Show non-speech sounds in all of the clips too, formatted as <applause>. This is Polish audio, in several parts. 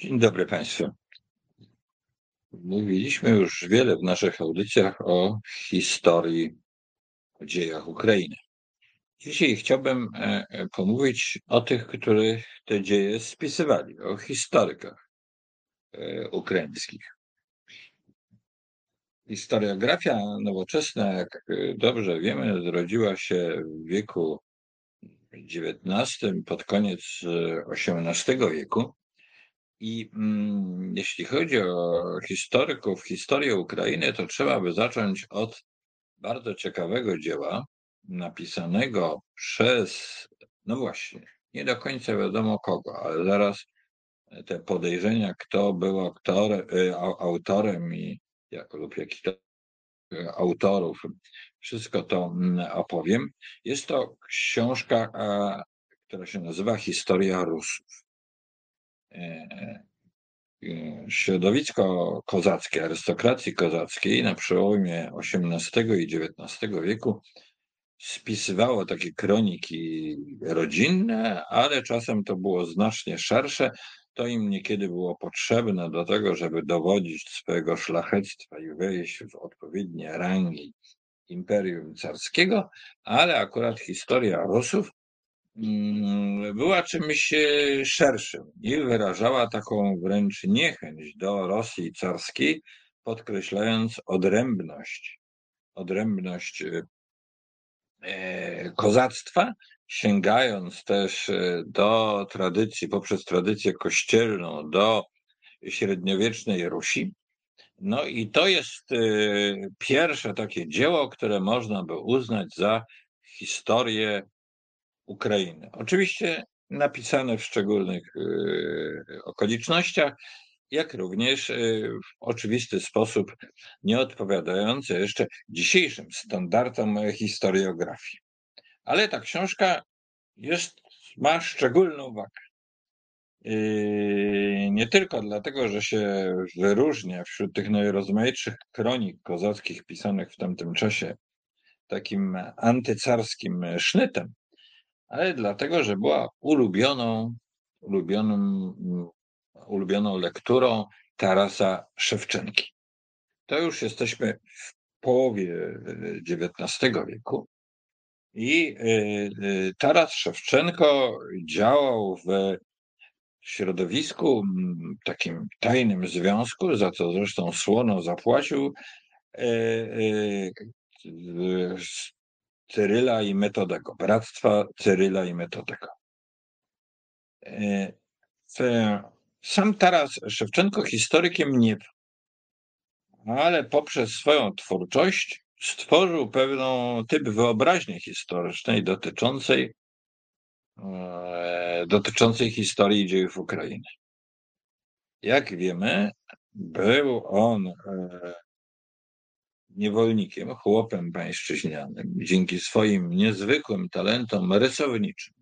Dzień dobry Państwu. Mówiliśmy już wiele w naszych audycjach o historii, o dziejach Ukrainy. Dzisiaj chciałbym e, e, pomówić o tych, których te dzieje spisywali, o historykach e, ukraińskich. Historiografia nowoczesna, jak dobrze wiemy, zrodziła się w wieku XIX, pod koniec XVIII wieku i mm, jeśli chodzi o historyków, historię Ukrainy, to trzeba by zacząć od bardzo ciekawego dzieła, napisanego przez, no właśnie, nie do końca wiadomo kogo, ale zaraz te podejrzenia, kto był y, autorem i jak, lub jaki to y, autorów, wszystko to mm, opowiem. Jest to książka, która się nazywa Historia Rusów. E, e, środowisko kozackie, arystokracji kozackiej na przełomie XVIII i XIX wieku spisywało takie kroniki rodzinne, ale czasem to było znacznie szersze. To im niekiedy było potrzebne do tego, żeby dowodzić swojego szlachectwa i wejść w odpowiednie rangi Imperium Carskiego, ale akurat historia Rusów Mm, była czymś e, szerszym i wyrażała taką wręcz niechęć do Rosji carskiej, podkreślając odrębność, odrębność e, e, kozactwa, sięgając też do tradycji, poprzez tradycję kościelną, do średniowiecznej Rusi. No i to jest pierwsze takie dzieło, które można by uznać za historię Ukrainy. Oczywiście napisane w szczególnych y, okolicznościach, jak również y, w oczywisty sposób nie odpowiadające jeszcze dzisiejszym standardom historiografii. Ale ta książka jest, ma szczególną wagę. Y, nie tylko dlatego, że się wyróżnia wśród tych najrozmaitszych kronik kozackich pisanych w tamtym czasie takim antycarskim sznytem, ale dlatego, że była ulubioną, ulubioną, ulubioną lekturą Tarasa Szewczenki. To już jesteśmy w połowie XIX wieku i y, y, Taras Szewczenko działał w środowisku, takim tajnym związku, za co zresztą słono zapłacił, Cyryla i Metodego, Bractwa Cyryla i Metodego. E, sam Taras Szewczenko historykiem nie był, ale poprzez swoją twórczość stworzył pewną typ wyobraźni historycznej dotyczącej, e, dotyczącej historii dziejów Ukrainy. Jak wiemy, był on e, niewolnikiem, chłopem pańszczyźnianym, dzięki swoim niezwykłym talentom rysowniczym,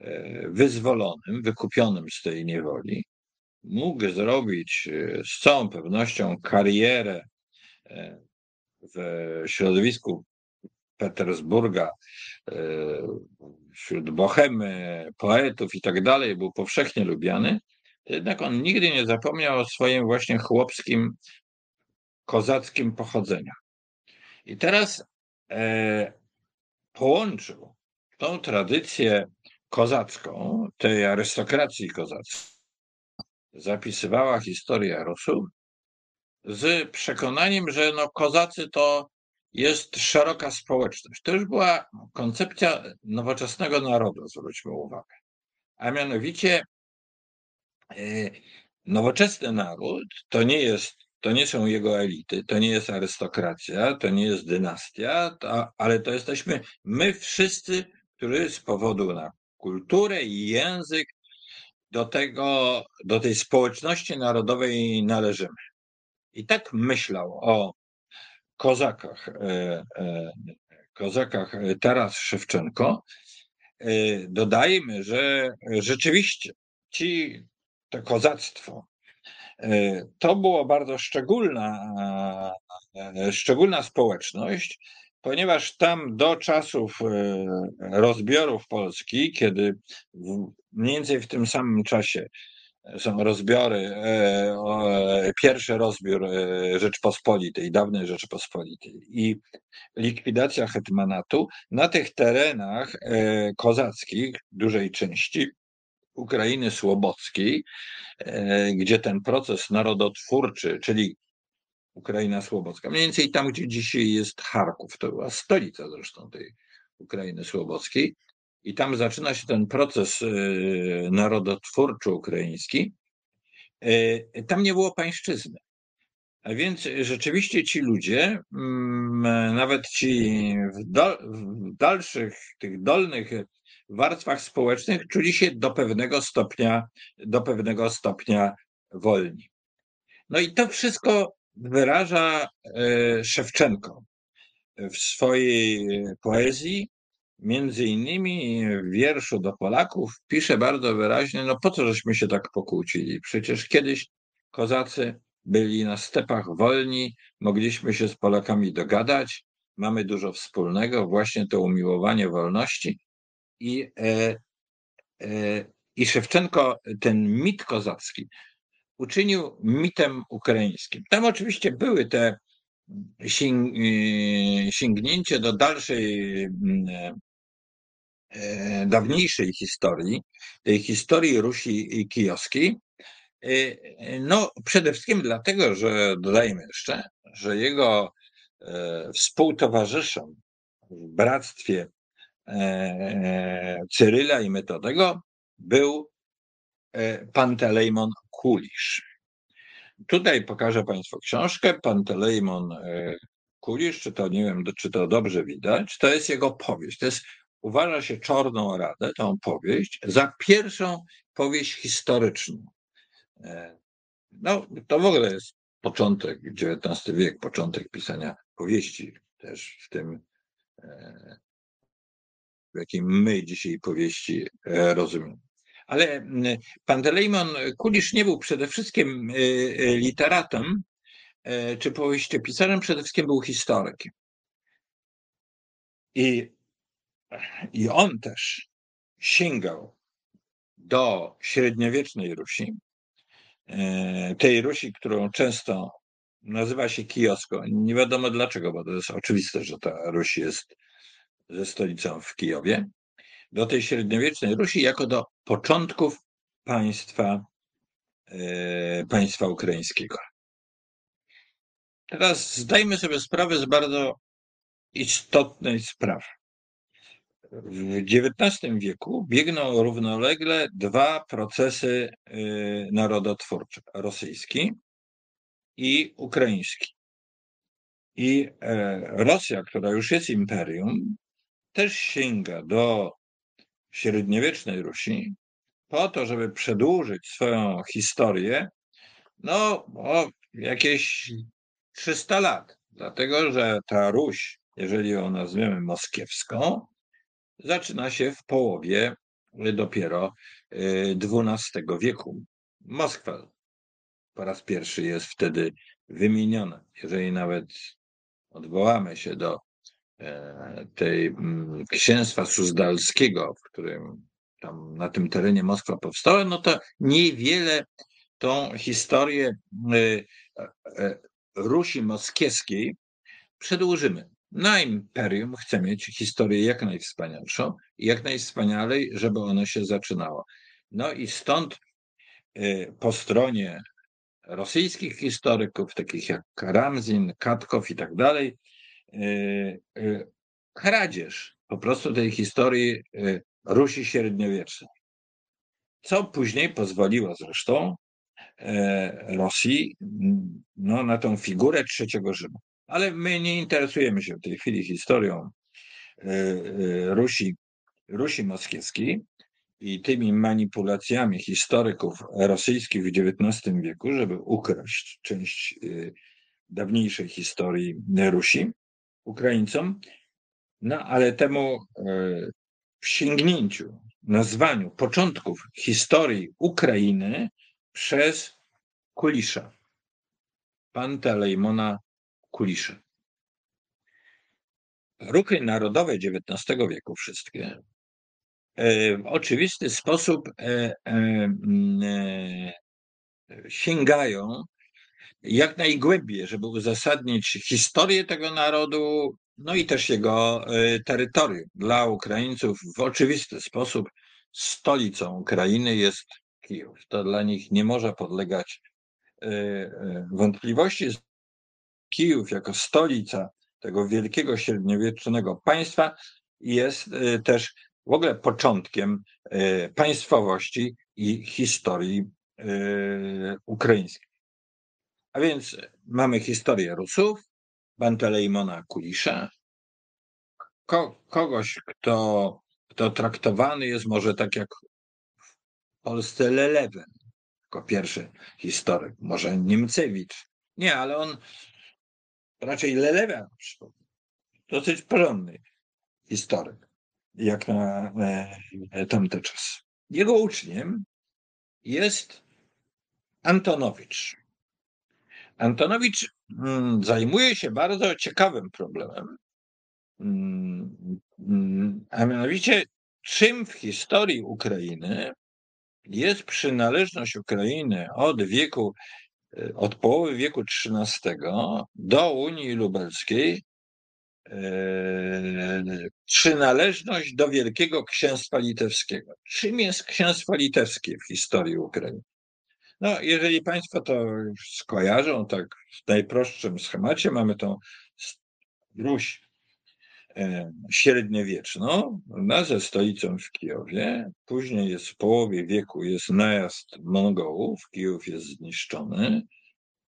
e, wyzwolonym, wykupionym z tej niewoli, mógł zrobić e, z całą pewnością karierę e, w środowisku Petersburga, wśród bohemy, poetów i tak dalej, był powszechnie lubiany, jednak on nigdy nie zapomniał o swoim właśnie chłopskim kozackim pochodzenia. I teraz e, połączył tą tradycję kozacką, tej arystokracji kozackiej, zapisywała historia Rusów z przekonaniem, że no, kozacy to jest szeroka społeczność. To już była koncepcja nowoczesnego narodu, zwróćmy uwagę. A mianowicie e, nowoczesny naród to nie jest to nie są jego elity, to nie jest arystokracja, to nie jest dynastia, to, ale to jesteśmy my wszyscy, którzy z powodu na kulturę i język do tego, do tej społeczności narodowej należymy. I tak myślał o kozakach, e, e, kozakach Taras Szewczenko. E, dodajmy, że rzeczywiście ci, to kozactwo, E, to było bardzo szczególna, e, szczególna społeczność, ponieważ tam do czasów e, rozbiorów Polski, kiedy mniej więcej w tym samym czasie są rozbiory, e, pierwszy rozbiór e, Rzeczpospolitej, dawnej Rzeczypospolitej i likwidacja hetmanatu na tych terenach e, kozackich, dużej części Ukrainy Słobockiej, gdzie ten proces narodotwórczy, czyli Ukraina Słobocka, mniej więcej tam, gdzie dzisiaj jest Charków, to była stolica zresztą tej Ukrainy Słobockiej, i tam zaczyna się ten proces y, narodotwórczy ukraiński, y, tam nie było pańszczyzny. A więc rzeczywiście ci ludzie, mm, nawet ci w, w dalszych, tych dolnych warstwach społecznych, czuli się do pewnego stopnia, do pewnego stopnia wolni. No i to wszystko wyraża y, Szewczenko w swojej poezji, między innymi w wierszu do Polaków pisze bardzo wyraźnie, no po co żeśmy się tak pokłócili? Przecież kiedyś kozacy byli na stepach wolni, mogliśmy się z Polakami dogadać, mamy dużo wspólnego, właśnie to umiłowanie wolności. I, e, e, i Szewczenko ten mit kozacki uczynił mitem ukraińskim. Tam oczywiście były te y, sięgnięcie do dalszej mm, E, dawniejszej historii, tej historii Rusi Kijowskiej. E, no, przede wszystkim dlatego, że dodajmy jeszcze, że jego e, współtowarzyszem w bractwie Cyryla i Metodego był Pantelejmon Kulisz. Tutaj pokażę Państwu książkę. Pantelejmon Kulisz, czy to nie wiem, czy to dobrze widać, to jest jego powieść. To jest uważa się Czorną Radę, tą powieść, za pierwszą powieść historyczną. E, no, to w ogóle jest początek, XIX wiek, początek pisania powieści, też w tym, e, jakim my dzisiaj powieści e, rozumiemy. Ale Pantelejmon Kulisz nie był przede wszystkim literatem czy powieściopisarzem, przede wszystkim był historykiem. I i on też sięgał do średniowiecznej Rusi, e, tej Rusi, którą często nazywa się Kijowską. Nie wiadomo dlaczego, bo to jest oczywiste, że ta Ruś jest ze stolicą w Kijowie. Do tej średniowiecznej Rusi jako do początków państwa, e, państwa ukraińskiego. Teraz zdajmy sobie sprawę z bardzo istotnej sprawy. W XIX wieku biegną równolegle dwa procesy y, narodotwórcze: rosyjski i ukraiński. I e, Rosja, która już jest imperium, też sięga do średniowiecznej Rusi po to, żeby przedłużyć swoją historię no, o jakieś 300 lat. Dlatego, że ta Ruś, jeżeli ją nazwiemy moskiewską, zaczyna się w połowie dopiero XII y, wieku. Moskwa po raz pierwszy jest wtedy wymieniona. Jeżeli nawet odwołamy się do tej mm, księstwa suzdalskiego, w którym tam na tym terenie Moskwa powstała, no to niewiele tą historię y, e, Rusi moskiewskiej przedłużymy na imperium chcę mieć historię jak najwspanialszą i jak najwspanialej, żeby ono się zaczynało. No i stąd y, po stronie rosyjskich historyków, takich jak Karamzin, Katkow i tak dalej, kradzież po prostu tej historii Rusi średniowiecznej. Co później pozwoliło zresztą Rosji no, na tą figurę trzeciego Rzymu. Ale my nie interesujemy się w tej chwili historią e, e, Rusi, Rusi moskiewskiej i tymi manipulacjami historyków rosyjskich w XIX wieku, żeby ukraść część e, dawniejszej historii Rusi Ukraińcom. No ale temu w sięgnięciu, nazwaniu początków historii Ukrainy przez Kulisza, Pantelejmona kuliszy. Ruchy narodowe XIX wieku wszystkie e, w oczywisty sposób e, e, sięgają jak najgłębiej, żeby uzasadnić historię tego narodu, no i też jego e, terytorium. Dla Ukraińców w oczywisty sposób stolicą Ukrainy jest Kijów. To dla nich nie może podlegać e, e, wątpliwości. Kijów jako stolica tego wielkiego średniowiecznego państwa jest też w ogóle początkiem państwowości i historii ukraińskiej. A więc mamy historię Rusów, Bantelejmona Kulisza, ko kogoś, kto, kto traktowany jest może tak jak w Polsce Lelewen, jako pierwszy historyk, może Niemcewicz. Nie, ale on raczej Lelewen, dosyć porządny historyk, jak na e, tamte czasy. Jego uczniem jest Antonowicz. Antonowicz mm, zajmuje się bardzo ciekawym problemem, mm, mm, a mianowicie czym w historii Ukrainy jest przynależność Ukrainy od wieku, e, od połowy wieku XIII do Unii Lubelskiej, e, przynależność do Wielkiego Księstwa Litewskiego. Czym jest Księstwo Litewskie w historii Ukrainy? No, jeżeli Państwo to skojarzą, tak w najprostszym schemacie mamy tą Ruś e, średniowieczną, na ze stolicą w Kijowie. Później jest w połowie wieku jest najazd Mongołów, Kijów jest zniszczony.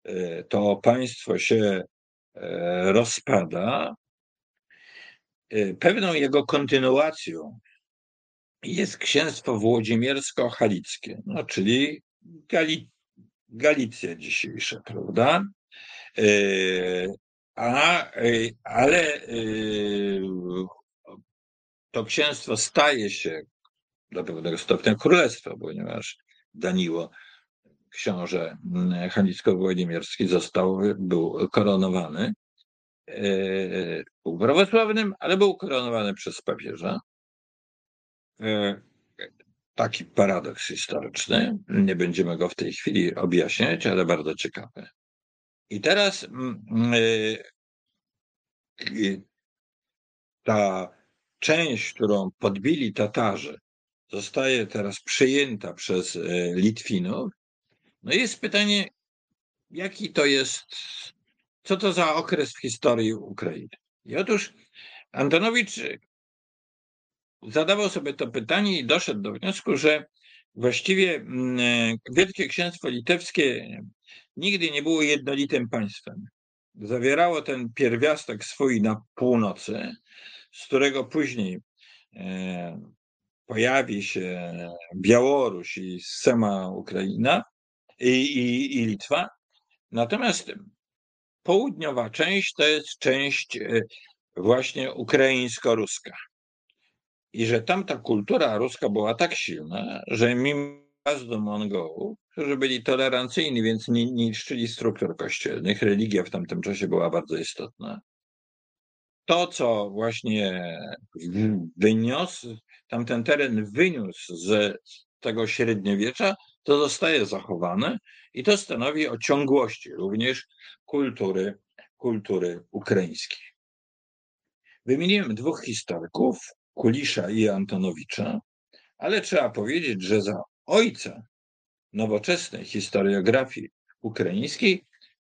E, to państwo się e, rozpada. Pewną jego kontynuacją jest księstwo włodzimiersko-halickie, no, czyli Gali, Galicja dzisiejsza, prawda? E, a, e, ale e, to księstwo staje się do pewnego stopnia królestwem, ponieważ Daniło, książę hanicko-włodzimierski, został, był koronowany. Był prawosławnym, ale był koronowany przez papieża taki paradoks historyczny. Nie będziemy go w tej chwili objaśniać, ale bardzo ciekawy. I teraz yy, ta część, którą podbili Tatarzy, zostaje teraz przyjęta przez y, Litwinów. No jest pytanie, jaki to jest, co to za okres w historii Ukrainy? I otóż Antonowicz zadawał sobie to pytanie i doszedł do wniosku, że właściwie mm, Wielkie Księstwo Litewskie nigdy nie było jednolitym państwem. Zawierało ten pierwiastek swój na północy, z którego później e, pojawi się Białoruś i sama Ukraina i, i, i Litwa. Natomiast południowa część to jest część e, właśnie ukraińsko-ruska. I że tamta kultura ruska była tak silna, że mimo do Mongołów, którzy byli tolerancyjni, więc nie niszczyli struktur kościelnych, religia w tamtym czasie była bardzo istotna. To, co właśnie wyniósł, tamten teren wyniósł z tego średniowiecza, to zostaje zachowane i to stanowi o ciągłości również kultury, kultury ukraińskiej. Wymieniłem dwóch historyków, Kulisza i Antonowicza, ale trzeba powiedzieć, że za ojca nowoczesnej historiografii ukraińskiej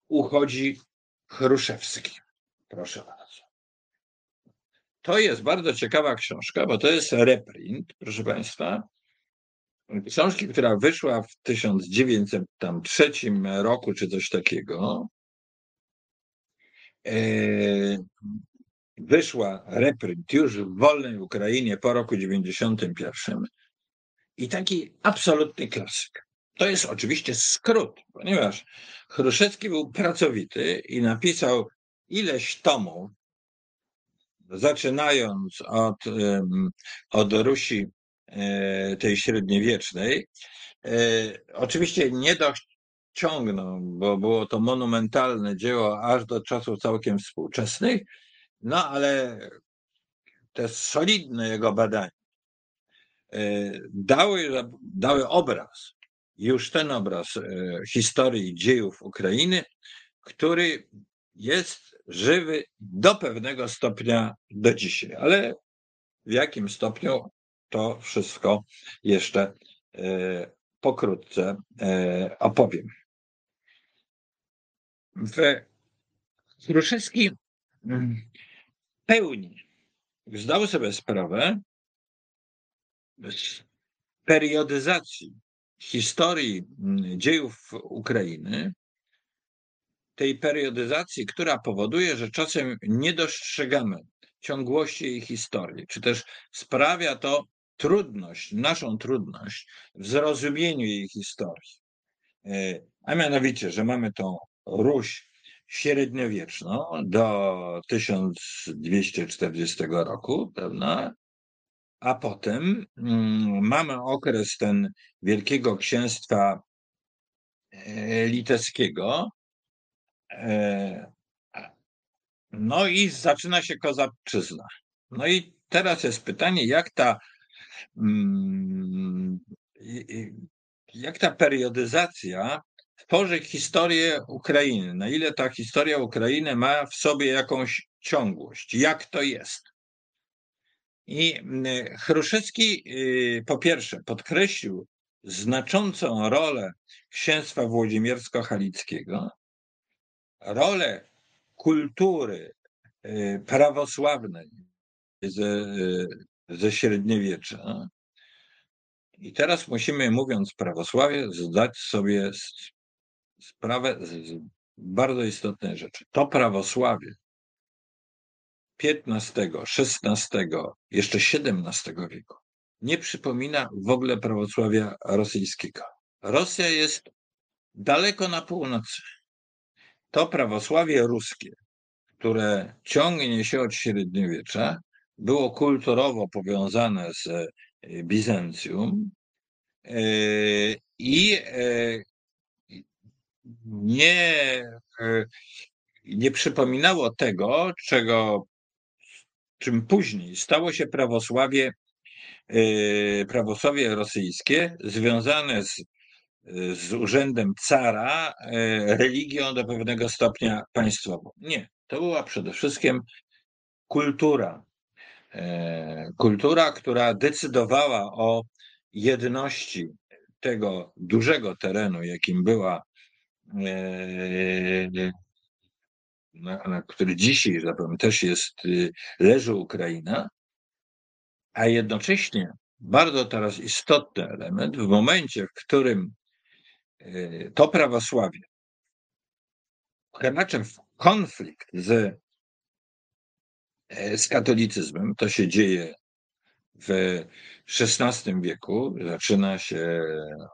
uchodzi Chruszewski. Proszę bardzo. To jest bardzo ciekawa książka, bo to jest reprint, proszę Państwa, książki, która wyszła w 1903 roku, czy coś takiego. Wyszła reprint już w wolnej Ukrainie po roku 91 i taki absolutny klasyk. To jest oczywiście skrót, ponieważ Chruszewski był pracowity i napisał ileś tomów, zaczynając od, od Rusi e, tej średniowiecznej. E, oczywiście nie dociągnął, bo było to monumentalne dzieło aż do czasów całkiem współczesnych, no ale te solidne jego badania e, dały, dały obraz już ten obraz e, historii dziejów Ukrainy, który jest żywy do pewnego stopnia do dzisiaj, ale w jakim stopniu to wszystko jeszcze e, pokrótce opowiem. Kruszewski mm, pełni zdał sobie sprawę z periodyzacji historii mm, dziejów Ukrainy, tej periodyzacji, która powoduje, że czasem nie dostrzegamy ciągłości jej historii, czy też sprawia to trudność, naszą trudność w zrozumieniu jej historii. E, a mianowicie, że mamy tą Ruś średniowieczną do 1240 roku, prawda? A potem mm, mamy okres ten Wielkiego Księstwa e, Litewskiego. E, no i zaczyna się kozaczyzna. No i teraz jest pytanie, jak ta mm, jak ta periodyzacja tworzy historię Ukrainy, na ile ta historia Ukrainy ma w sobie jakąś ciągłość, jak to jest. I mm, Chruszewski y, po pierwsze podkreślił znaczącą rolę księstwa włodzimiersko-halickiego, rolę kultury y, prawosławnej ze, y, ze średniowiecza. I teraz musimy, mówiąc prawosławie, zdać sobie sprawę bardzo istotnej rzeczy. To prawosławie XV, XVI, jeszcze XVII wieku nie przypomina w ogóle prawosławia rosyjskiego. Rosja jest daleko na północy. To prawosławie ruskie, które ciągnie się od średniowiecza, było kulturowo powiązane z Bizancjum e, i e, nie, nie przypominało tego, czego czym później stało się prawosławie, prawosławie rosyjskie, związane z, z urzędem cara, religią do pewnego stopnia państwową. Nie, to była przede wszystkim kultura, E, kultura, która decydowała o jedności tego dużego terenu, jakim była, e, na, na który dzisiaj, że powiem, też jest, y, leży Ukraina, a jednocześnie bardzo teraz istotny element, w momencie, w którym e, to prawosławie wkracza w konflikt z E, z katolicyzmem. To się dzieje w XVI wieku. Zaczyna się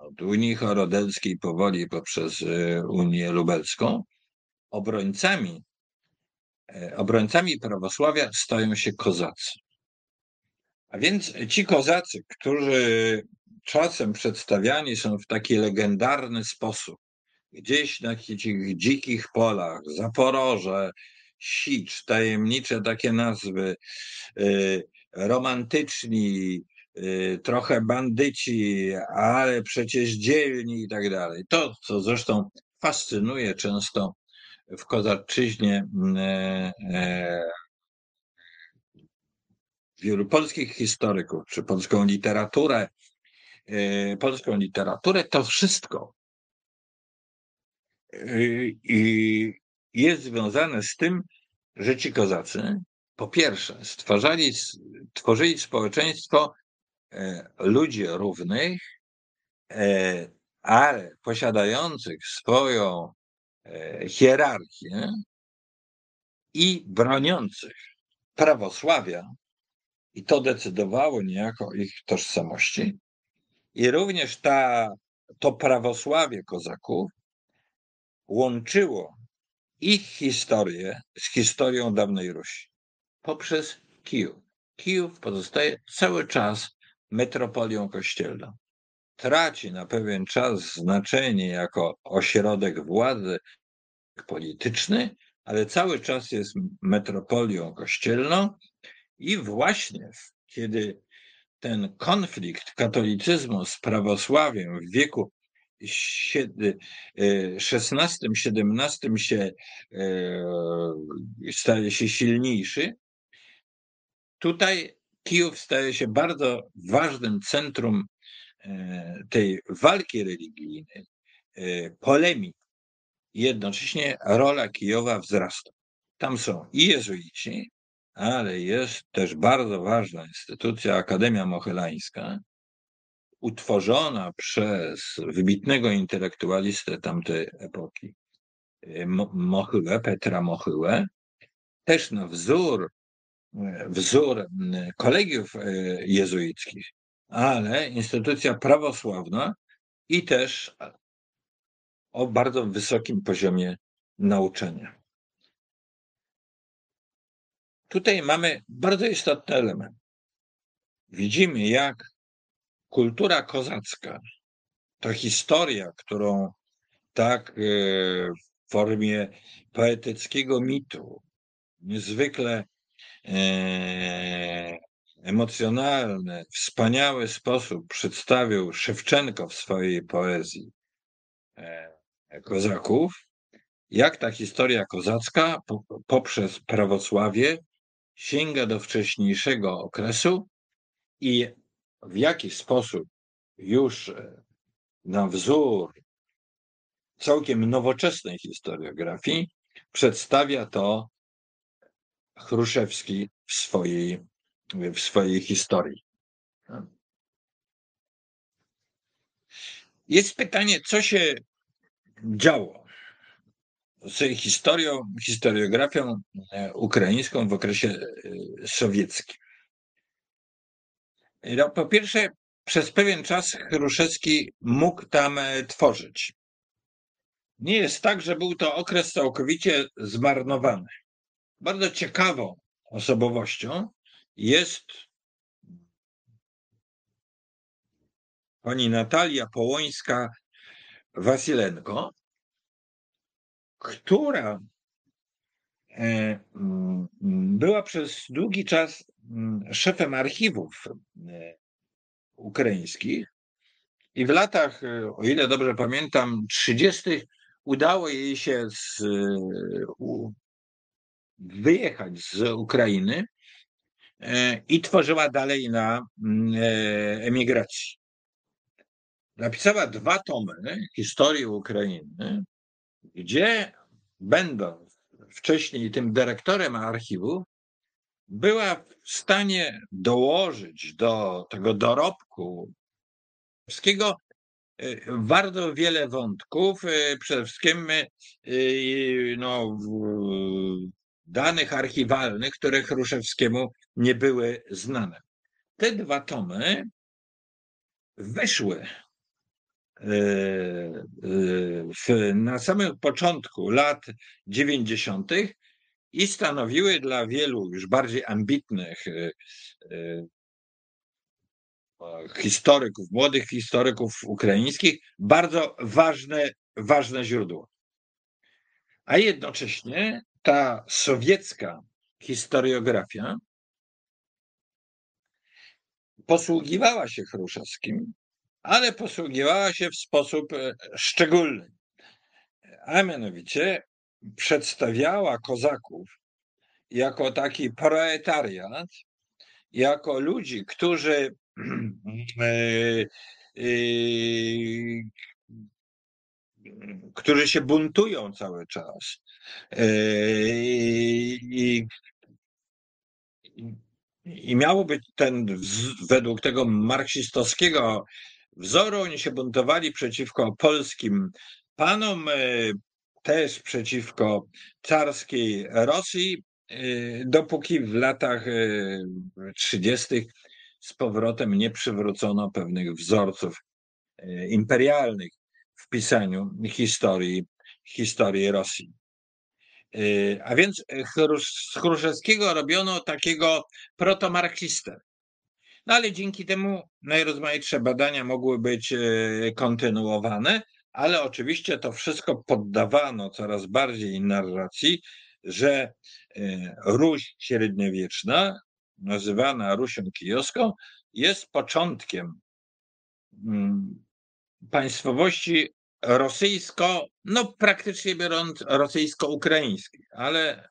od Unii Chorodelskiej powoli poprzez e, Unię Lubelską. Obrońcami, e, obrońcami prawosławia stają się kozacy. A więc ci kozacy, którzy czasem przedstawiani są w taki legendarny sposób, gdzieś na tych dzikich polach, Zaporoże, Sicz, tajemnicze takie nazwy, y, romantyczni, y, trochę bandyci, ale przecież dzielni i tak dalej. To, co zresztą fascynuje często w Kozaczyźnie mm, e, e, wielu polskich historyków, czy polską literaturę, e, polską literaturę, to wszystko i jest związane z tym, że ci kozacy po pierwsze stwarzali, tworzyli społeczeństwo e, ludzi równych, e, ale posiadających swoją e, hierarchię i broniących prawosławia, i to decydowało niejako o ich tożsamości. I również ta, to prawosławie kozaków łączyło ich historię z historią dawnej Rusi poprzez Kijów. Kijów pozostaje cały czas metropolią kościelną. Traci na pewien czas znaczenie jako ośrodek władzy polityczny, ale cały czas jest metropolią kościelną i właśnie kiedy ten konflikt katolicyzmu z prawosławiem w wieku XVI-XVII się staje się silniejszy, tutaj Kijów staje się bardzo ważnym centrum tej walki religijnej, polemiki. Jednocześnie rola Kijowa wzrasta. Tam są i jezuici, ale jest też bardzo ważna instytucja, Akademia Mohylańska, utworzona przez wybitnego intelektualistę tamtej epoki, Mochyłę, Petra Mochyłę, też na wzór, wzór kolegiów e, jezuickich, ale instytucja prawosławna i też o bardzo wysokim poziomie nauczania. Tutaj mamy bardzo istotny element. Widzimy, jak kultura kozacka, to historia, którą tak e, w formie poetyckiego mitu, niezwykle e, emocjonalny, wspaniały sposób przedstawił Szewczenko w swojej poezji e, kozaków, jak ta historia kozacka poprzez prawosławie sięga do wcześniejszego okresu i w jaki sposób już e, na wzór całkiem nowoczesnej historiografii przedstawia to Chruszewski w swojej, w swojej historii. Jest pytanie, co się działo z historią, historiografią e, ukraińską w okresie e, sowieckim. No, po pierwsze, przez pewien czas Chruszewski mógł tam e, tworzyć. Nie jest tak, że był to okres całkowicie zmarnowany. Bardzo ciekawą osobowością jest pani Natalia Połońska-Wasilenko, która e, mm, była przez długi czas mm, szefem archiwów e, ukraińskich i w latach, e, o ile dobrze pamiętam, 30. udało jej się z, wyjechać z Ukrainy i tworzyła dalej na mm, emigracji. Napisała dwa tomy historii Ukrainy, gdzie będąc wcześniej tym dyrektorem archiwu, była w stanie dołożyć do tego dorobku wszystkiego y, bardzo wiele wątków, przede wszystkim no, danych archiwalnych, które Chruszewskiemu nie były znane. Te dwa tomy wyszły w, na samym początku lat 90. i stanowiły dla wielu już bardziej ambitnych e, e, historyków, młodych historyków ukraińskich, bardzo ważne, ważne źródło. A jednocześnie ta sowiecka historiografia posługiwała się Chruszewskim ale posługiwała się w sposób e, szczególny. A mianowicie przedstawiała kozaków jako taki proletariat, jako ludzi, którzy <clears throat> e, e, którzy się buntują cały czas i, i miało być ten według tego marksistowskiego wzoru. Oni się buntowali przeciwko polskim panom, e, też przeciwko carskiej Rosji, e, dopóki w latach 30. E, z powrotem nie przywrócono pewnych wzorców imperialnych w pisaniu historii, historii Rosji. A więc z Chruszewskiego robiono takiego protomarksistę. No ale dzięki temu najrozmaitsze badania mogły być e, kontynuowane, ale oczywiście to wszystko poddawano coraz bardziej narracji, że e, Ruś średniowieczna, nazywana Rusią Kijowską, jest początkiem mm, państwowości rosyjsko, no praktycznie biorąc rosyjsko-ukraińskiej, ale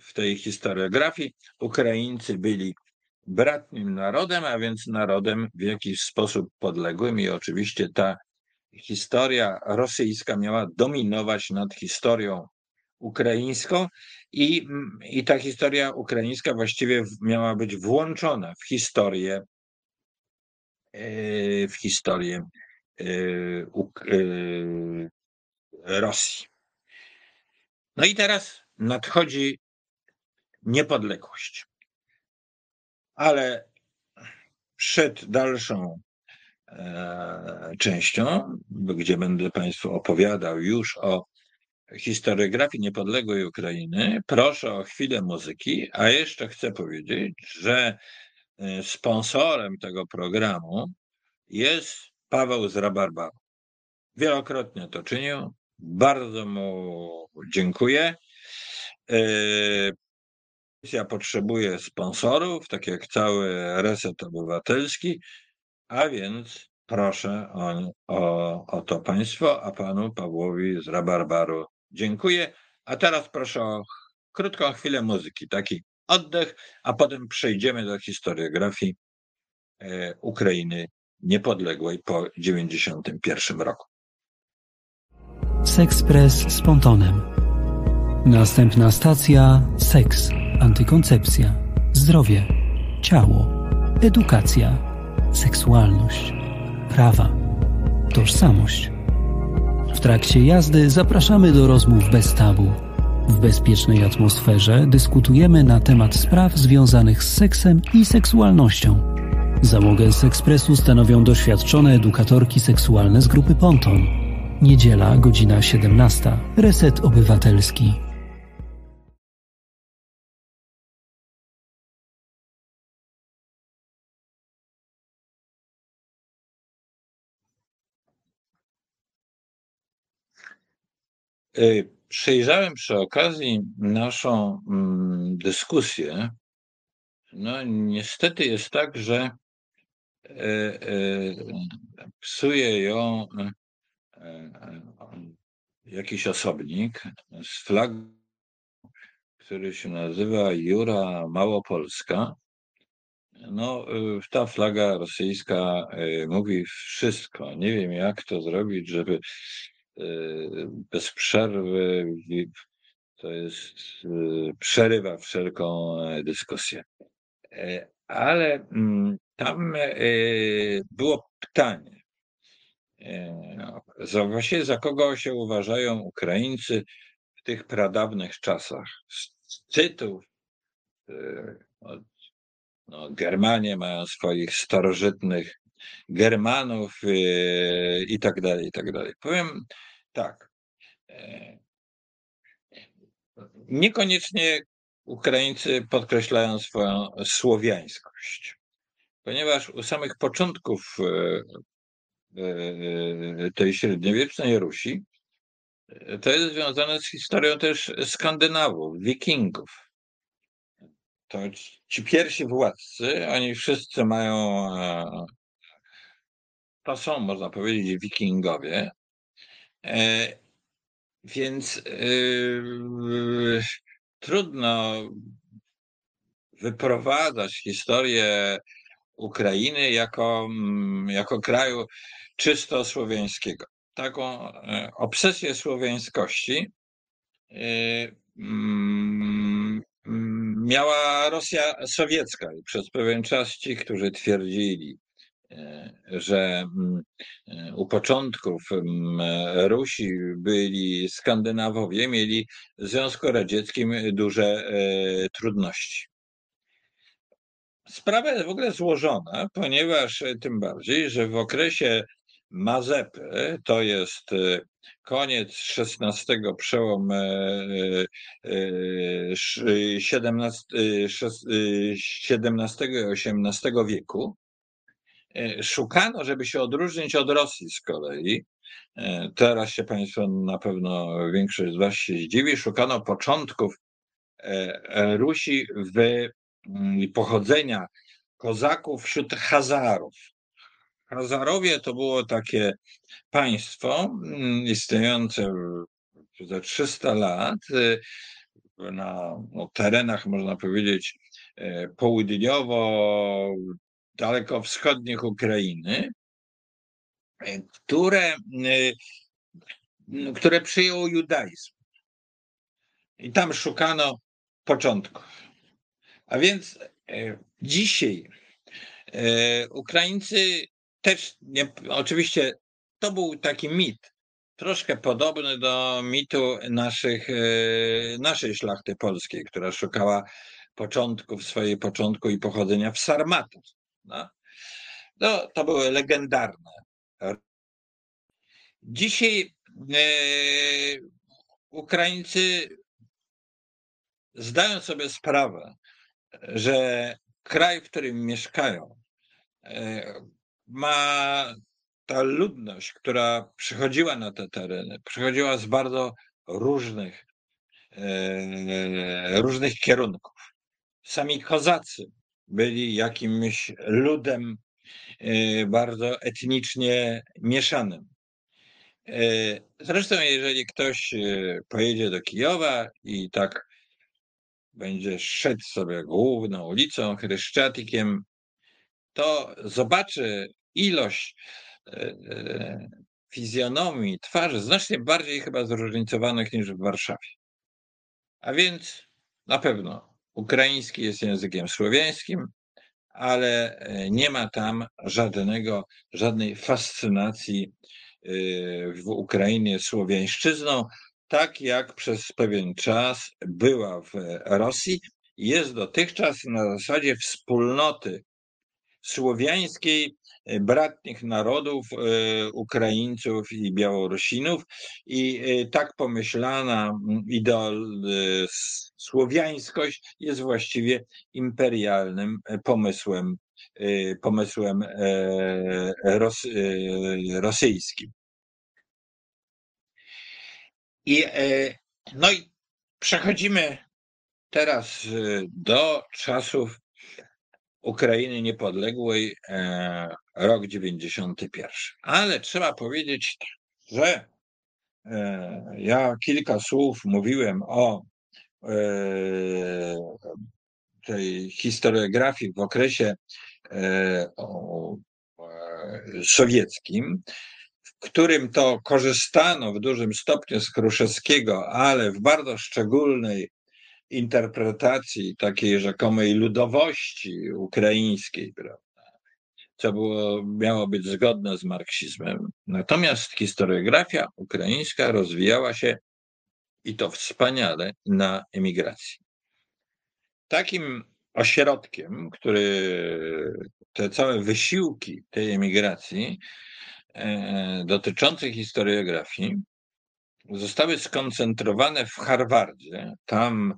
w tej historiografii Ukraińcy byli bratnim narodem, a więc narodem w jakiś sposób podległym i oczywiście ta historia rosyjska miała dominować nad historią ukraińską i, i ta historia ukraińska właściwie miała być włączona w historię e, w historię Rosji. No i teraz nadchodzi niepodległość. Ale przed dalszą e, częścią, gdzie będę Państwu opowiadał już o historiografii niepodległej Ukrainy, proszę o chwilę muzyki, a jeszcze chcę powiedzieć, że e, sponsorem tego programu jest Paweł z Rabarbaru. Wielokrotnie to czynił. Bardzo mu dziękuję. E, ja potrzebuję sponsorów, tak jak cały reset obywatelski, a więc proszę o, o, o to państwo, a panu Pawłowi z Rabarbaru dziękuję. A teraz proszę o krótką chwilę muzyki, taki oddech, a potem przejdziemy do historiografii e, Ukrainy niepodległej po 1991 roku. Sekspres z Pontonem. Następna stacja seks antykoncepcja, zdrowie, ciało, edukacja, seksualność, prawa, tożsamość. W trakcie jazdy zapraszamy do rozmów bez tabu. W bezpiecznej atmosferze dyskutujemy na temat spraw związanych z seksem i seksualnością. Załogę z ekspresu stanowią doświadczone edukatorki seksualne z grupy Ponton. Niedziela, godzina 17. Reset Obywatelski. E, przejrzałem przy okazji naszą mm, dyskusję. No, niestety jest tak, że psuje ją jakiś osobnik z flag, który się nazywa Jura Małopolska. No, ta flaga rosyjska mówi wszystko. Nie wiem, jak to zrobić, żeby Y, bez przerwy, to jest, y, przerywa wszelką e, dyskusję. E, ale mm, tam e, było pytanie, za, właściwie za kogo się uważają Ukraińcy w tych pradawnych czasach. Z cytów, no, Germanie mają swoich starożytnych Germanów i tak dalej, i tak dalej. Powiem tak. E, niekoniecznie Ukraińcy podkreślają swoją słowiańskość, ponieważ u samych początków e, e, tej średniowiecznej Rusi to jest związane z historią też Skandynawów, Wikingów. To ci pierwsi władcy, oni wszyscy mają, to są, można powiedzieć, Wikingowie, E, więc yy, trudno wyprowadzać historię Ukrainy jako, mm, jako kraju czysto słowiańskiego. Taką e, obsesję słowiańskości e, mm, miała Rosja sowiecka i przez pewien czas ci, którzy twierdzili, E, że mm, u początków mm, Rusi byli Skandynawowie, mieli w Związku Radzieckim duże trudności. Sprawa jest w ogóle złożona, ponieważ tym bardziej, że w okresie Mazepy, to jest koniec XVI, przełom XVII i XVIII wieku, E, szukano, żeby się odróżnić od Rosji z kolei. E, teraz się Państwo na pewno większość z Was się zdziwi. Szukano początków e, Rusi w pochodzenia kozaków wśród Hazarów. Hazarowie to było takie państwo mm, istniejące za 300 lat y, na no, terenach, można powiedzieć, e, południowo, dalekowschodnich Ukrainy, e, które, y, które przyjęło judaizm. I tam szukano początków. A więc e, dzisiaj Ukraińcy też, nie, oczywiście to był taki mit, troszkę podobny do mitu naszych, e, naszej szlachty polskiej, która szukała początków swojej początku i pochodzenia w Sarmatach. No. no to były legendarne. Dzisiaj e, Ukraińcy zdają sobie sprawę, że kraj, w którym mieszkają, e, ma ta ludność, która przychodziła na te tereny, przychodziła z bardzo różnych, e, różnych kierunków. Sami kozacy byli jakimś ludem e, bardzo etnicznie mieszanym. Zresztą, jeżeli ktoś pojedzie do Kijowa i tak będzie szedł sobie główną ulicą, Chryszczatikiem, to zobaczy ilość e, e, fizjonomii, twarzy znacznie bardziej chyba zróżnicowanych niż w Warszawie. A więc na pewno ukraiński jest językiem słowiańskim, ale e, nie ma tam żadnego, żadnej fascynacji w Ukrainie słowiańszczyzną, tak jak przez pewien czas była w Rosji. Jest dotychczas na zasadzie wspólnoty słowiańskiej e, bratnich narodów, e, Ukraińców i Białorusinów. I e, tak pomyślana ideol, słowiańskość jest właściwie imperialnym pomysłem, pomysłem ros, rosyjskim. I, no i przechodzimy teraz do czasów Ukrainy niepodległej e, rok 91. Ale trzeba powiedzieć, że e, ja kilka słów mówiłem o e, tej historiografii w okresie sowieckim, którym to korzystano w dużym stopniu z Kruszewskiego, ale w bardzo szczególnej interpretacji takiej rzekomej ludowości ukraińskiej, prawda? co było, miało być zgodne z marksizmem. Natomiast historiografia ukraińska rozwijała się i to wspaniale na emigracji. Takim ośrodkiem, który te całe wysiłki tej emigracji e, dotyczące historiografii zostały skoncentrowane w Harvardzie. Tam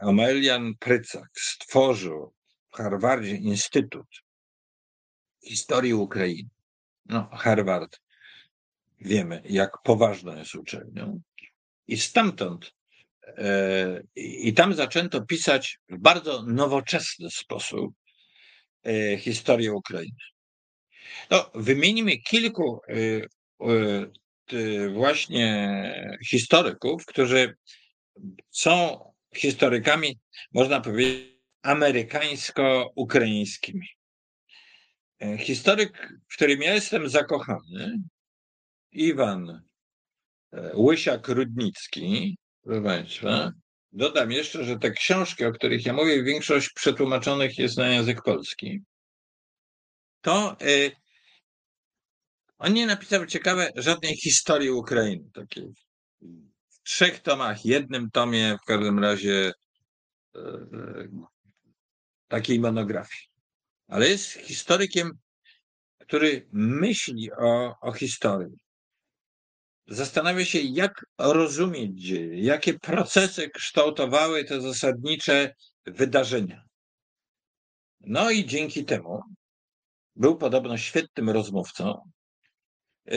Omelian Prycak stworzył w Harvardzie Instytut Historii Ukrainy. No, Harvard wiemy, jak poważną jest uczelnią. I stamtąd e, i tam zaczęto pisać w bardzo nowoczesny sposób e, historię Ukrainy. No, wymienimy kilku e, właśnie historyków, którzy są historykami, można powiedzieć, amerykańsko-ukraińskimi. E, historyk, w którym ja jestem zakochany, Iwan e, Łysiak-Rudnicki, proszę Państwa, dodam jeszcze, że te książki, o których ja mówię, większość przetłumaczonych jest na język polski, to y, on nie napisał ciekawe żadnej historii Ukrainy, takiej trzech tomach, jednym tomie w każdym razie e, takiej monografii. Ale jest historykiem, który myśli o, o historii. Zastanawia się, jak rozumieć dzieje, jakie procesy kształtowały te zasadnicze wydarzenia. No i dzięki temu był podobno świetnym rozmówcą. E,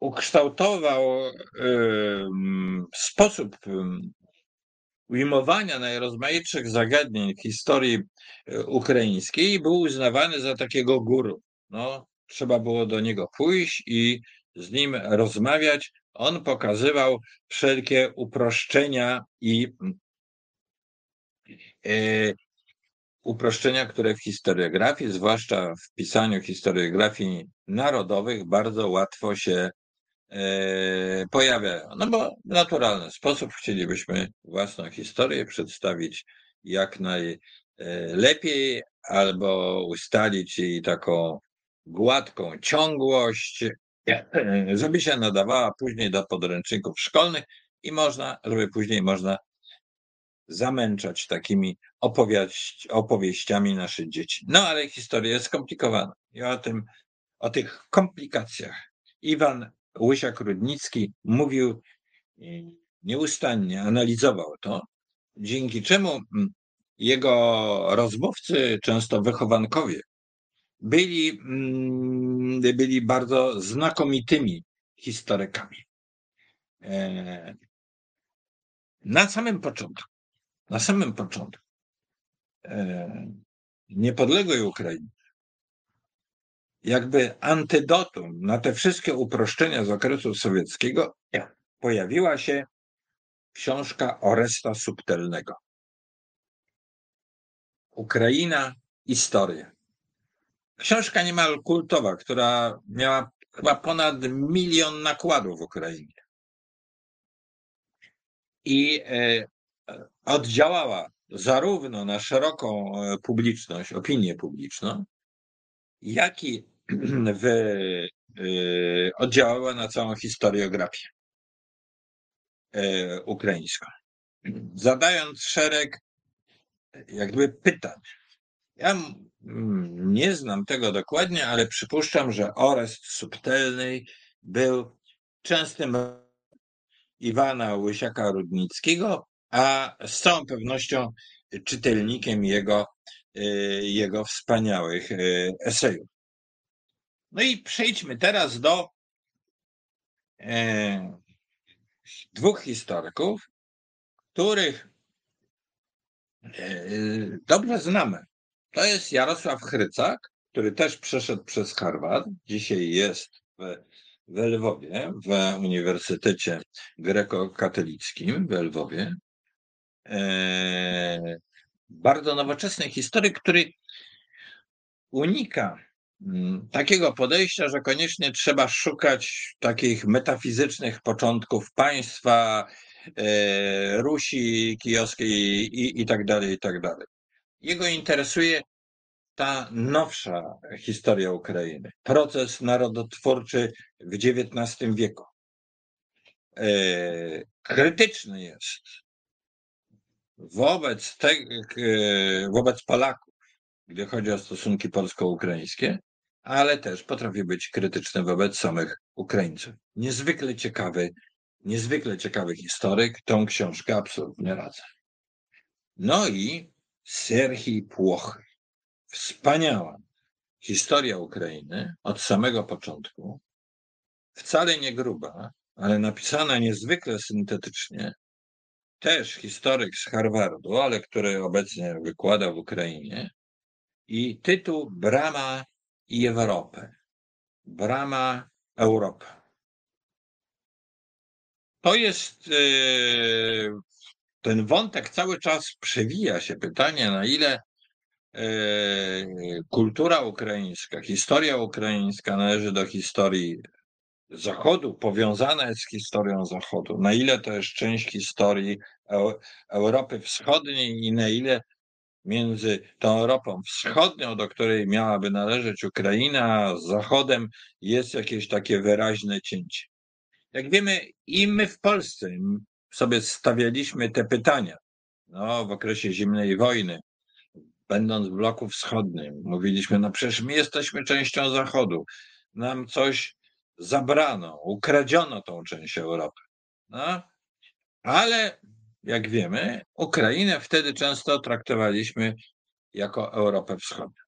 ukształtował sposób ujmowania najrozmaitszych zagadnień historii e, ukraińskiej był uznawany za takiego guru. No, trzeba było do niego pójść i z nim rozmawiać. On pokazywał wszelkie uproszczenia i uproszczenia, które w historiografii, zwłaszcza w pisaniu historiografii narodowych, bardzo łatwo się e, pojawiają. No bo w naturalny sposób chcielibyśmy własną historię przedstawić jak najlepiej albo ustalić jej taką gładką ciągłość, żeby się nadawała później do podręczników szkolnych i można, żeby później można zamęczać takimi opowieść, opowieściami nasze dzieci. No ale historia jest skomplikowana. I o tym, o tych komplikacjach Iwan Łysiak-Rudnicki mówił nieustannie, analizował to, dzięki czemu mm, jego rozmówcy, często wychowankowie, byli, mm, byli bardzo znakomitymi historykami. E, na samym początku na samym początku e, niepodległej Ukrainy, jakby antydotum na te wszystkie uproszczenia z okresu sowieckiego, pojawiła się książka Oresta Subtelnego. Ukraina, historia. Książka niemal kultowa, która miała chyba ponad milion nakładów w Ukrainie. I e, oddziałała zarówno na szeroką e, publiczność, opinię publiczną, jak i <clears throat> w, e, oddziałała na całą historiografię e, ukraińską. Zadając szereg jakby pytań. Ja nie znam tego dokładnie, ale przypuszczam, że Orest Subtelny był częstym Iwana Łysiaka-Rudnickiego, a z całą pewnością czytelnikiem jego, y, jego wspaniałych y, esejów. No i przejdźmy teraz do e, dwóch historyków, których e, dobrze znamy. To jest Jarosław Chrycak, który też przeszedł przez Harvard. Dzisiaj jest w, w Lwowie, w Uniwersytecie Grekokatolickim w Lwowie. E, bardzo nowoczesny historyk, który unika mm, takiego podejścia, że koniecznie trzeba szukać takich metafizycznych początków państwa, e, Rusi kijowskiej i, i tak dalej, i tak dalej. Jego interesuje ta nowsza historia Ukrainy, proces narodotwórczy w XIX wieku. E, krytyczny jest wobec, te, wobec Polaków, gdy chodzi o stosunki polsko-ukraińskie, ale też potrafi być krytyczny wobec samych Ukraińców. Niezwykle ciekawy, niezwykle ciekawy historyk, tą książkę absolutnie radzę. No i Serhii Płochy. Wspaniała historia Ukrainy od samego początku. Wcale nie gruba, ale napisana niezwykle syntetycznie, też historyk z Harvardu, ale który obecnie wykłada w Ukrainie. I tytuł Brama i Europę. Brama Europy. To jest e, ten wątek cały czas przewija się. Pytanie, na ile e, kultura ukraińska, historia ukraińska należy do historii Zachodu powiązana jest z historią Zachodu. Na ile to jest część historii Europy Wschodniej i na ile między tą Europą Wschodnią, do której miałaby należeć Ukraina, a Zachodem jest jakieś takie wyraźne cięcie. Jak wiemy, i my w Polsce sobie stawialiśmy te pytania. No, w okresie zimnej wojny, będąc w bloku wschodnim, mówiliśmy, no przecież my jesteśmy częścią Zachodu. Nam coś zabrano, ukradziono tą część Europy. No, ale jak wiemy, Ukrainę wtedy często traktowaliśmy jako Europę Wschodnią.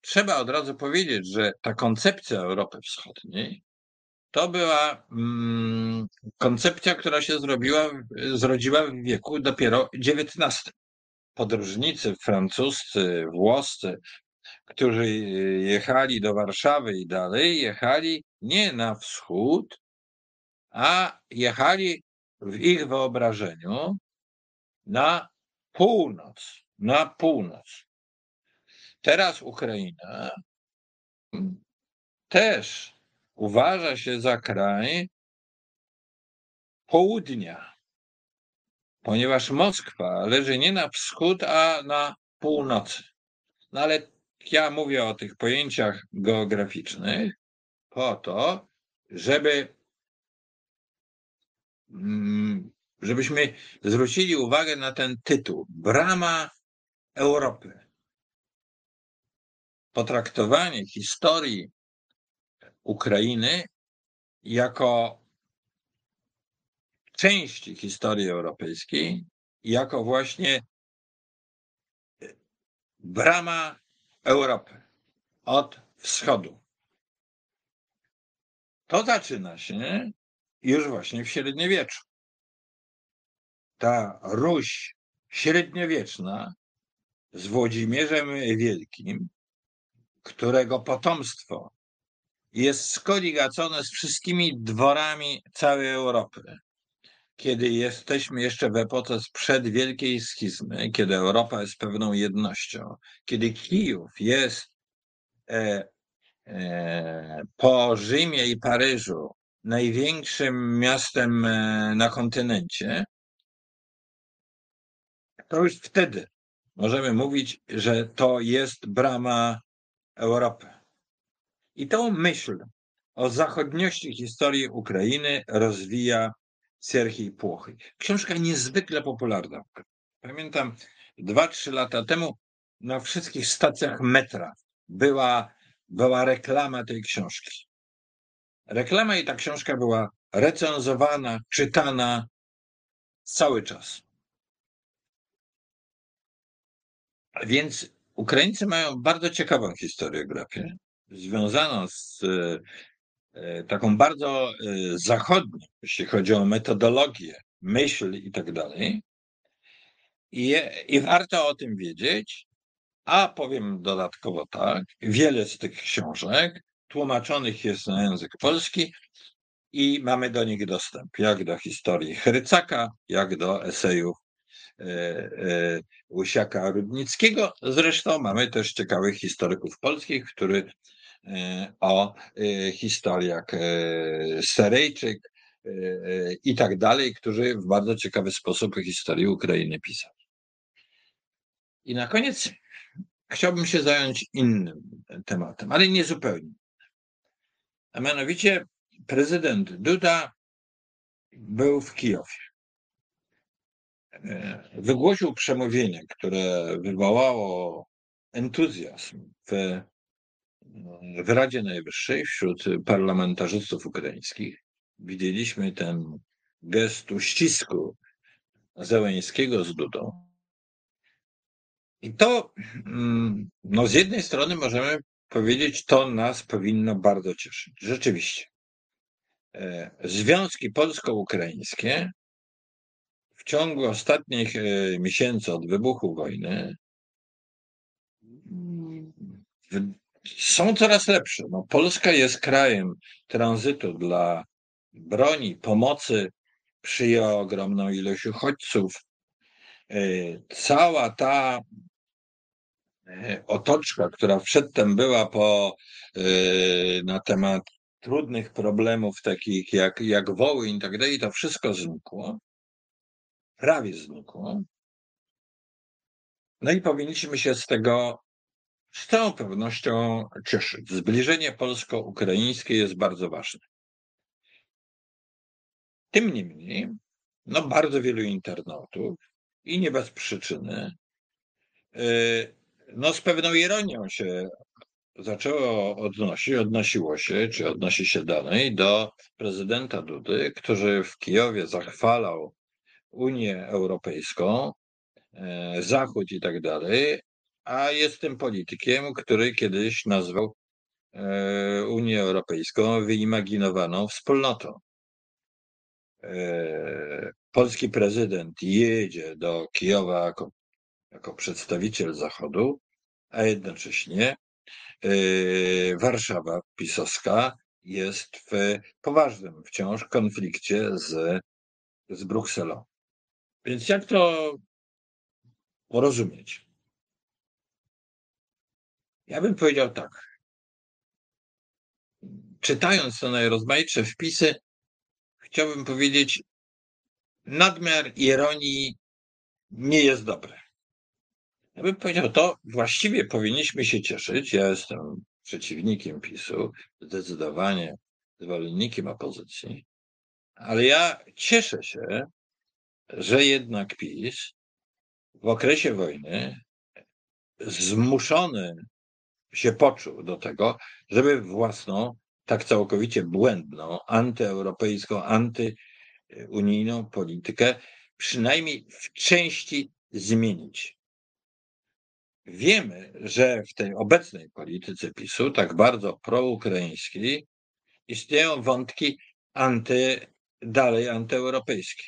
Trzeba od razu powiedzieć, że ta koncepcja Europy Wschodniej to była mm, koncepcja, która się zrobiła, zrodziła w wieku dopiero XIX. Podróżnicy francuscy, włoscy, którzy jechali do Warszawy i dalej, jechali nie na wschód, a jechali w ich wyobrażeniu na północ, na północ. Teraz Ukraina też uważa się za kraj południa, ponieważ Moskwa leży nie na wschód, a na północy. No ale ja mówię o tych pojęciach geograficznych po to, żeby mm, żebyśmy zwrócili uwagę na ten tytuł Brama Europy. Potraktowanie historii Ukrainy jako części historii europejskiej, jako właśnie brama Europy od wschodu. To zaczyna się już właśnie w średniowieczu. Ta Ruś średniowieczna z Włodzimierzem Wielkim, którego potomstwo jest skoligacone z wszystkimi dworami całej Europy. Kiedy jesteśmy jeszcze w epoce sprzed wielkiej schizmy, kiedy Europa jest pewną jednością, kiedy Kijów jest e, e, po Rzymie i Paryżu największym miastem e, na kontynencie, to już wtedy możemy mówić, że to jest brama Europy. I tą myśl o zachodniości historii Ukrainy rozwija Serhii Płochy. Książka niezwykle popularna. Pamiętam, dwa, trzy lata temu na wszystkich stacjach metra była, była reklama tej książki. Reklama i ta książka była recenzowana, czytana cały czas. Więc Ukraińcy mają bardzo ciekawą historiografię, związaną z taką bardzo e, zachodnią, jeśli chodzi o metodologię, myśl i tak dalej. I, warto o tym wiedzieć, a powiem dodatkowo tak, wiele z tych książek tłumaczonych jest na język polski i mamy do nich dostęp, jak do historii Chrycaka, jak do esejów E, e, Łysiaka Rudnickiego. Zresztą mamy też ciekawych historyków polskich, którzy e, o historiach Serejczyk i tak dalej, którzy w bardzo ciekawy sposób historię Ukrainy pisali. I na koniec chciałbym się zająć innym tematem, ale nie zupełnie. A mianowicie prezydent Duda był w Kijowie. Wygłosił przemówienie, które wywołało entuzjazm w, w Radzie Najwyższej wśród parlamentarzystów ukraińskich. Widzieliśmy ten gest uścisku Zełęńskiego z Dudą. I to, mm, no z jednej strony możemy powiedzieć, to nas powinno bardzo cieszyć. Rzeczywiście. E, związki polsko-ukraińskie w ciągu ostatnich e, miesięcy od wybuchu wojny są coraz lepsze. No, Polska jest krajem tranzytu dla broni, pomocy, przyjęła ogromną ilość uchodźców. E, cała ta e, otoczka, która przedtem była po, na temat trudnych problemów takich jak, jak Wołyń i tak dalej, to wszystko znikło prawie znikło. No i powinniśmy się z tego z całą pewnością cieszyć. Zbliżenie polsko-ukraińskie jest bardzo ważne. Tym niemniej, no bardzo wielu internautów i nie bez przyczyny, y, no z pewną ironią się zaczęło odnosić, odnosiło się, czy odnosi się dalej do prezydenta Dudy, który w Kijowie zachwalał Unię Europejską, e, Zachód i tak dalej, a jestem politykiem, który kiedyś nazwał e, Unię Europejską wyimaginowaną wspólnotą. E, polski prezydent jedzie do Kijowa jako, jako przedstawiciel Zachodu, a jednocześnie Warszawa pisowska jest w poważnym wciąż konflikcie z, z Brukselą. Więc jak to porozumieć? Ja bym powiedział tak. Czytając te najrozmaitsze wpisy, chciałbym powiedzieć, nadmiar ironii nie jest dobry. Ja bym powiedział, to właściwie powinniśmy się cieszyć. Ja jestem przeciwnikiem PiSu, zdecydowanie zwolennikiem opozycji, ale ja cieszę się, że jednak PiS w okresie wojny zmuszony się poczuł do tego, żeby własną, tak całkowicie błędną, antyeuropejską, antyunijną politykę przynajmniej w części zmienić. Wiemy, że w tej obecnej polityce PiSu, tak bardzo proukraińskiej, istnieją wątki anty, dalej antyeuropejskie.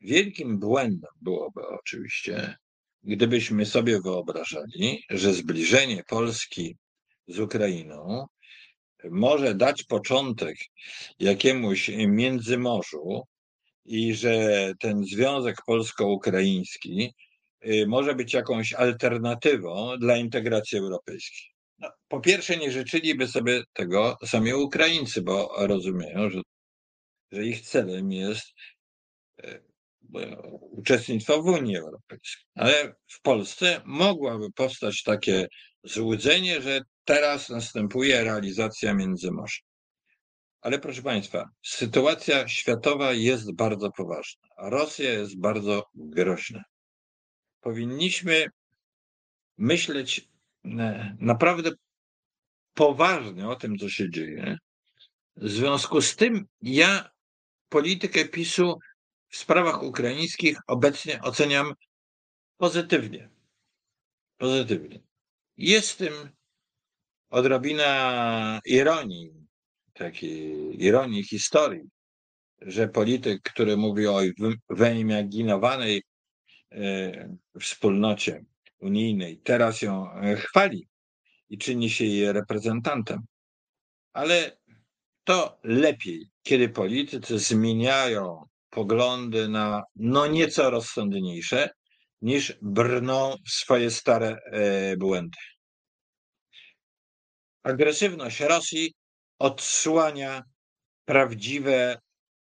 Wielkim błędem byłoby oczywiście, gdybyśmy sobie wyobrażali, że zbliżenie Polski z Ukrainą może dać początek jakiemuś międzymorzu i że ten związek polsko-ukraiński y, może być jakąś alternatywą dla integracji europejskiej. No, po pierwsze, nie życzyliby sobie tego sami Ukraińcy, bo rozumieją, że, że ich celem jest uczestnictwa w Unii Europejskiej. Ale w Polsce mogłaby powstać takie złudzenie, że teraz następuje realizacja Międzymorza. Ale proszę Państwa, sytuacja światowa jest bardzo poważna. Rosja jest bardzo groźna. Powinniśmy myśleć e, naprawdę poważnie o tym, co się dzieje. W związku z tym ja politykę PiSu w sprawach ukraińskich obecnie oceniam pozytywnie. Pozytywnie. Jest w tym odrobina ironii, takiej ironii historii, że polityk, który mówi o wyimaginowanej e, wspólnocie unijnej, teraz ją e, chwali i czyni się jej reprezentantem. Ale to lepiej, kiedy politycy zmieniają poglądy na no nieco rozsądniejsze, niż brną w swoje stare e, błędy. Agresywność Rosji odsłania prawdziwe,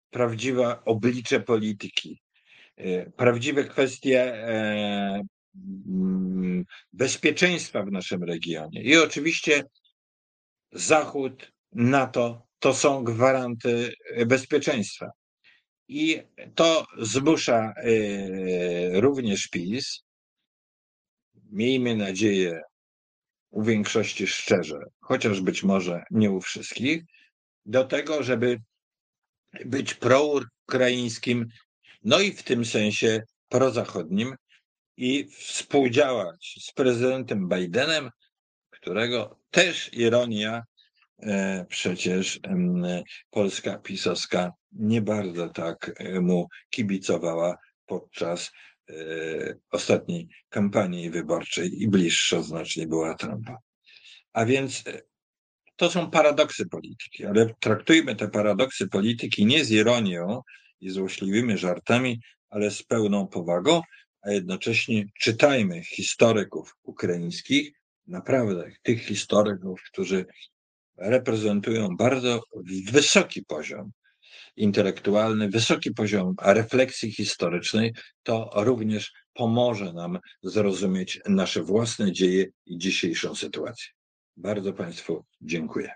prawdziwe oblicze polityki, e, prawdziwe kwestie e, mm, bezpieczeństwa w naszym regionie. I oczywiście Zachód, NATO to są gwaranty bezpieczeństwa. I to zmusza e, również PiS, miejmy nadzieję, u większości szczerze, chociaż być może nie u wszystkich, do tego, żeby być proukraińskim, no i w tym sensie prozachodnim i współdziałać z prezydentem Bidenem, którego też ironia przecież Polska pisowska nie bardzo tak e, mu kibicowała podczas e, ostatniej kampanii wyborczej i bliższa znacznie była Trumpa. A więc to są paradoksy polityki, ale traktujmy te paradoksy polityki nie z ironią i złośliwymi żartami, ale z pełną powagą, a jednocześnie czytajmy historyków ukraińskich, naprawdę tych historyków, którzy reprezentują bardzo wysoki poziom intelektualny, wysoki poziom refleksji historycznej, to również pomoże nam zrozumieć nasze własne dzieje i dzisiejszą sytuację. Bardzo Państwu dziękuję.